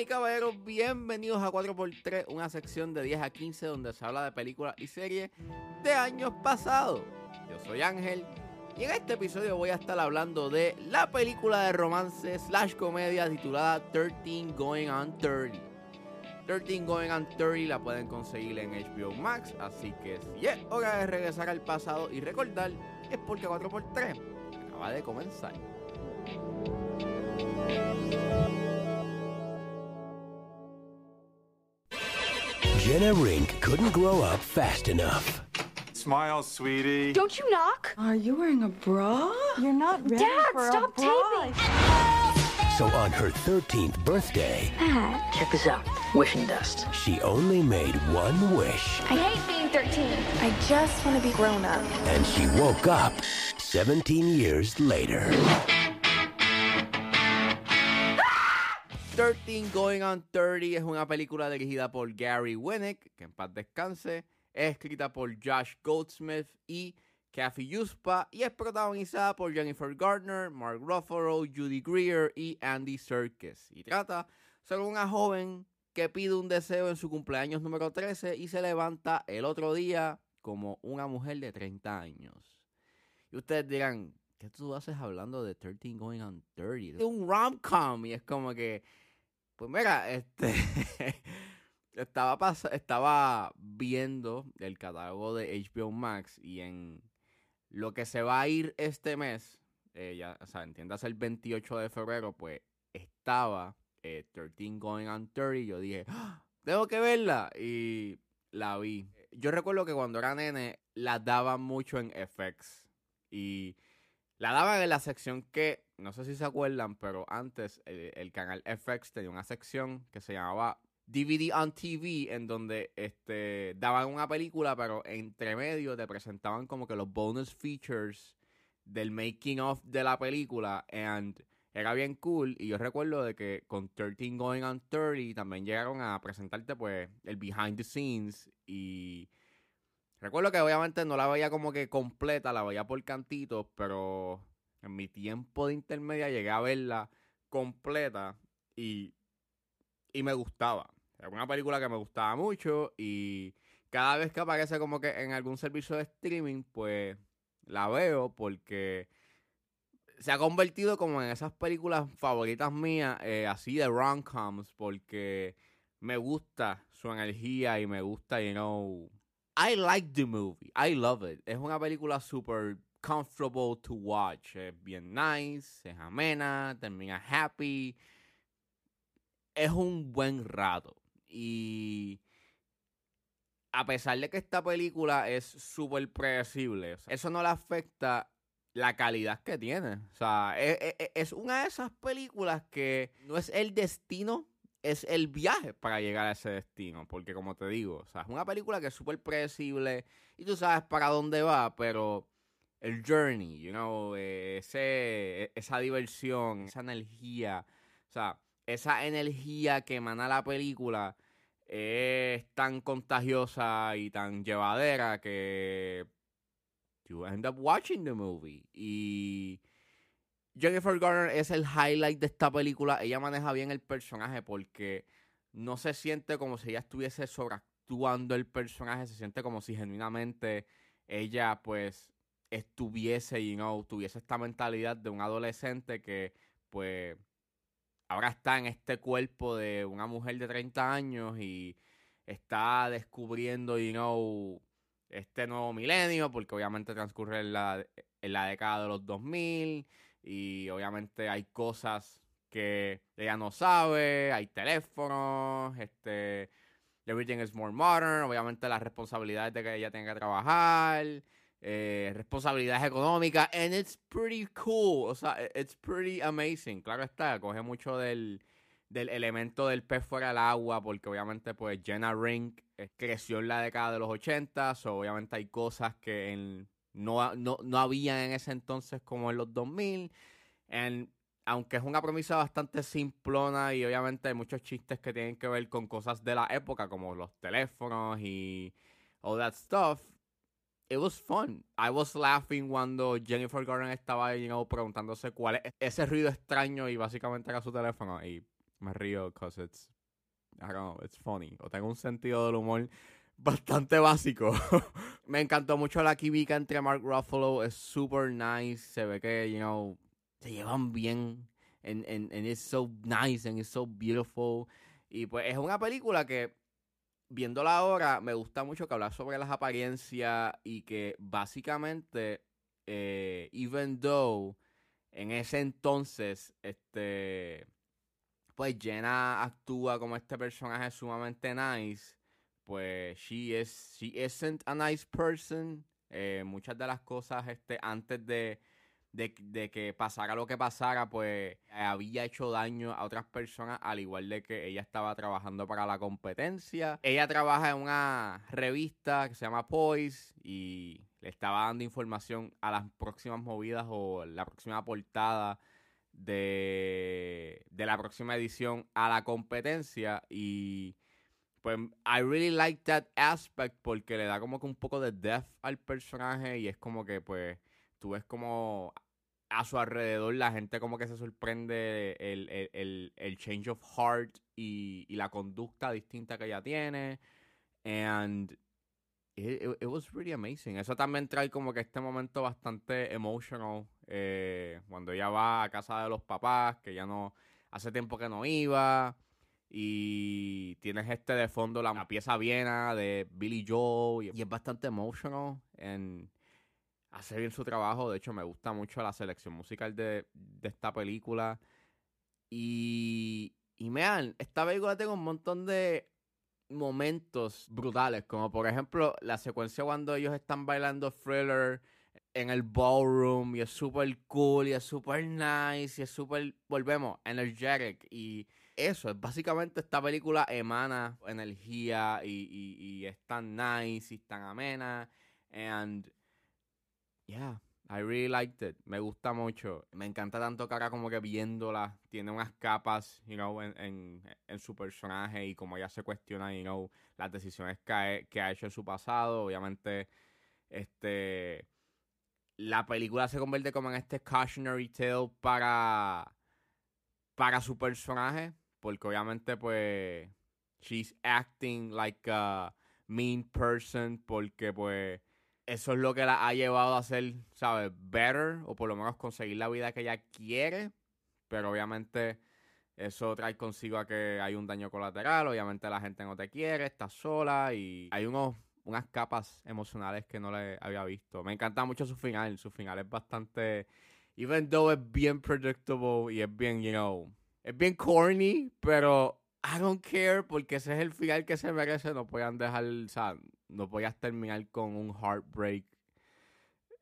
Y caballeros, bienvenidos a 4x3, una sección de 10 a 15 donde se habla de películas y series de años pasados. Yo soy Ángel y en este episodio voy a estar hablando de la película de romance slash comedia titulada 13 Going on 30. 13 Going on 30 la pueden conseguir en HBO Max, así que si es hora de regresar al pasado y recordar, es porque 4x3 acaba de comenzar. Jenna Rink couldn't grow up fast enough. Smile, sweetie. Don't you knock? Are you wearing a bra? You're not ready Dad, for stop a bra. So on her 13th birthday, Dad, Check this out. Wishing dust. she only made one wish. I hate being 13. I just want to be grown up. And she woke up 17 years later. 13 Going on 30 es una película dirigida por Gary Winnick, que en paz descanse, es escrita por Josh Goldsmith y Kathy Yuspa y es protagonizada por Jennifer Gardner, Mark Ruffalo, Judy Greer y Andy Serkis. Y trata sobre una joven que pide un deseo en su cumpleaños número 13 y se levanta el otro día como una mujer de 30 años. Y ustedes dirán, ¿qué tú haces hablando de 13 Going on 30? Es un rom-com y es como que, pues mira, este, estaba, pas- estaba viendo el catálogo de HBO Max y en lo que se va a ir este mes, eh, ya, o sea, entiendas el 28 de febrero, pues estaba eh, 13 Going on 30 y yo dije, "Ah, tengo que verla y la vi. Yo recuerdo que cuando era nene la daban mucho en FX y la daban en la sección que, no sé si se acuerdan, pero antes eh, el canal FX tenía una sección que se llamaba DVD on TV, en donde este, daban una película, pero entre medio te presentaban como que los bonus features del making of de la película. And era bien cool. Y yo recuerdo de que con 13 Going on 30 también llegaron a presentarte pues el behind the scenes. Y recuerdo que obviamente no la veía como que completa, la veía por cantitos, pero en mi tiempo de intermedia llegué a verla completa y, y me gustaba. Era una película que me gustaba mucho y cada vez que aparece como que en algún servicio de streaming, pues la veo porque se ha convertido como en esas películas favoritas mías, eh, así de rom-coms, porque me gusta su energía y me gusta, you know, I like the movie, I love it. Es una película super comfortable to watch, es bien nice, es amena, termina happy, es un buen rato. Y a pesar de que esta película es súper predecible, eso no le afecta la calidad que tiene. O sea, e- e- e- es, una de esas películas que no es el destino, es el viaje para llegar a ese destino. Porque como te digo, o sea, es una película que es súper predecible y tú sabes para dónde va, pero el journey, you know, eh, ese, esa diversión, esa energía, o sea, esa energía que emana la película es tan contagiosa y tan llevadera que you end up watching the movie. Y Jennifer Garner es el highlight de esta película. Ella maneja bien el personaje porque no se siente como si ella estuviese sobreactuando el personaje, se siente como si genuinamente ella pues estuviese, you know, tuviese esta mentalidad de un adolescente que pues ahora está en este cuerpo de una mujer de 30 años y está descubriendo, you know, este nuevo milenio, porque obviamente transcurre en la, en la década de los 2000 y obviamente hay cosas que ella no sabe, hay teléfonos, este, everything is more modern, obviamente las responsabilidades de que ella tenga que trabajar, eh, responsabilidades económicas, and it's pretty cool, o sea, it's pretty amazing, claro está, coge mucho del, del elemento del pez fuera del agua, porque obviamente pues Jenna Rink eh, creció en la década de los 80, so obviamente hay cosas que en- no, no, no habían en ese entonces como en los 2000, and aunque es una premisa bastante simplona y obviamente hay muchos chistes que tienen que ver con cosas de la época, como los teléfonos y all that stuff, it was fun. I was laughing cuando Jennifer Garner estaba you know, preguntándose cuál es ese ruido extraño y básicamente era su teléfono. Y me río because it's, I don't know, it's funny. O tengo un sentido del humor bastante básico. me encantó mucho la química entre Mark Ruffalo, es super nice, se ve que, you know, se llevan bien. And, and, and it's so nice and it's so beautiful. Y pues es una película que, viéndola ahora, me gusta mucho que habla sobre las apariencias y que básicamente, eh, even though en ese entonces, este, pues Jenna actúa como este personaje sumamente nice, pues she is, she isn't a nice person. Eh, muchas de las cosas, este, antes de de, de, que pasara lo que pasara, pues había hecho daño a otras personas, al igual de que ella estaba trabajando para la competencia. Ella trabaja en una revista que se llama Poise y le estaba dando información a las próximas movidas o la próxima portada de, de la próxima edición a la competencia y pues I really like that aspect porque le da como que un poco de depth al personaje y es como que pues tú ves como a su alrededor la gente como que se sorprende el, el, el, el change of heart y, la conducta distinta que ella tiene. And it, was really amazing. Eso también trae como que este momento bastante emotional. Eh, cuando ella va a casa de los papás, que ya no hace tiempo que no iba. Y tienes este de fondo, la, la pieza Viena de Billy Joe. Y es bastante emotional. And hace bien su trabajo. De hecho, me gusta mucho la selección musical de, de esta película. Y, y vean, esta película tiene un montón de momentos brutales, como por ejemplo la secuencia cuando ellos están bailando thriller en el ballroom y es súper cool y es súper nice y es súper, volvemos, energetic y eso, es básicamente esta película emana energía y, y, y es tan nice y tan amena and yeah, I really liked it. Me gusta mucho. Me encanta tanto que ahora como que viéndola, tiene unas capas, you know, en, en, en su personaje y como ella se cuestiona, you know, las decisiones que ha, que ha hecho en su pasado. Obviamente, este, la película se convierte como en este cautionary tale para, para su personaje, porque obviamente, pues, she's acting like a mean person, porque, pues, eso es lo que la ha llevado a ser, ¿sabes? Better, o por lo menos conseguir la vida que ella quiere. Pero obviamente eso trae consigo a que hay un daño colateral. Obviamente la gente no te quiere, estás sola y hay unos, unas capas emocionales que no le había visto. Me encanta mucho su final. Su final es bastante. Even though es bien predictable y es bien, you know. Es bien corny, pero I don't care porque ese es el final que se merece. No puedan dejar, o sea, no podías terminar con un heartbreak.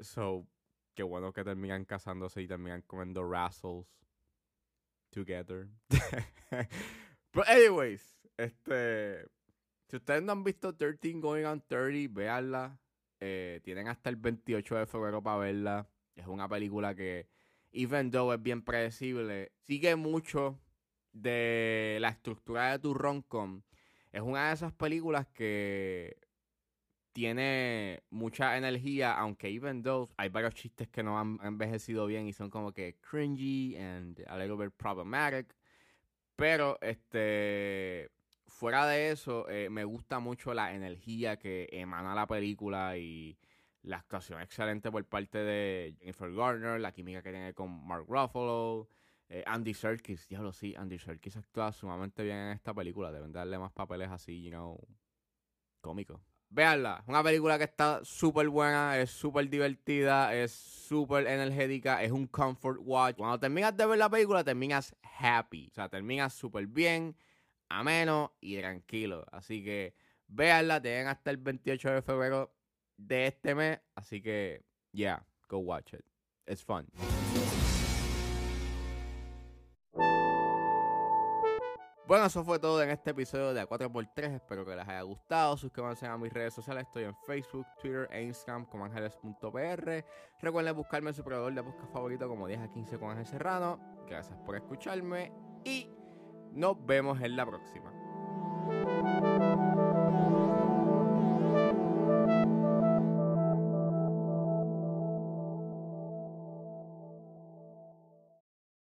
So, qué bueno que terminan casándose y terminan comiendo razzles together. But anyways, este, si ustedes no han visto 13 Going on 30, véanla. Eh, tienen hasta el 28 de febrero para verla. Es una película que, even though es bien predecible, sigue mucho de la estructura de tu rom-com. Es una de esas películas que tiene mucha energía, aunque even though hay varios chistes que no han envejecido bien y son como que cringy and a little bit problematic. Pero este fuera de eso, eh, me gusta mucho la energía que emana la película y la actuación excelente por parte de Jennifer Garner, la química que tiene con Mark Ruffalo, eh, Andy Serkis, diablo sí, Andy Serkis actúa sumamente bien en esta película, deben darle más papeles así, you know, cómicos. Veanla, una película que está súper buena, es súper divertida, es súper energética, es un comfort watch. Cuando terminas de ver la película, terminas happy. O sea, terminas súper bien, ameno y tranquilo. Así que véanla, tienen hasta el 28 de febrero de este mes. Así que, yeah, go watch it. It's fun. Bueno, eso fue todo en este episodio de A4x3. Espero que les haya gustado. Suscríbanse a mis redes sociales. Estoy en Facebook, Twitter e Instagram como ángeles.pr. Recuerden buscarme en su proveedor de podcast favorito como 10 a 15 con Ángel Serrano. Gracias por escucharme y nos vemos en la próxima.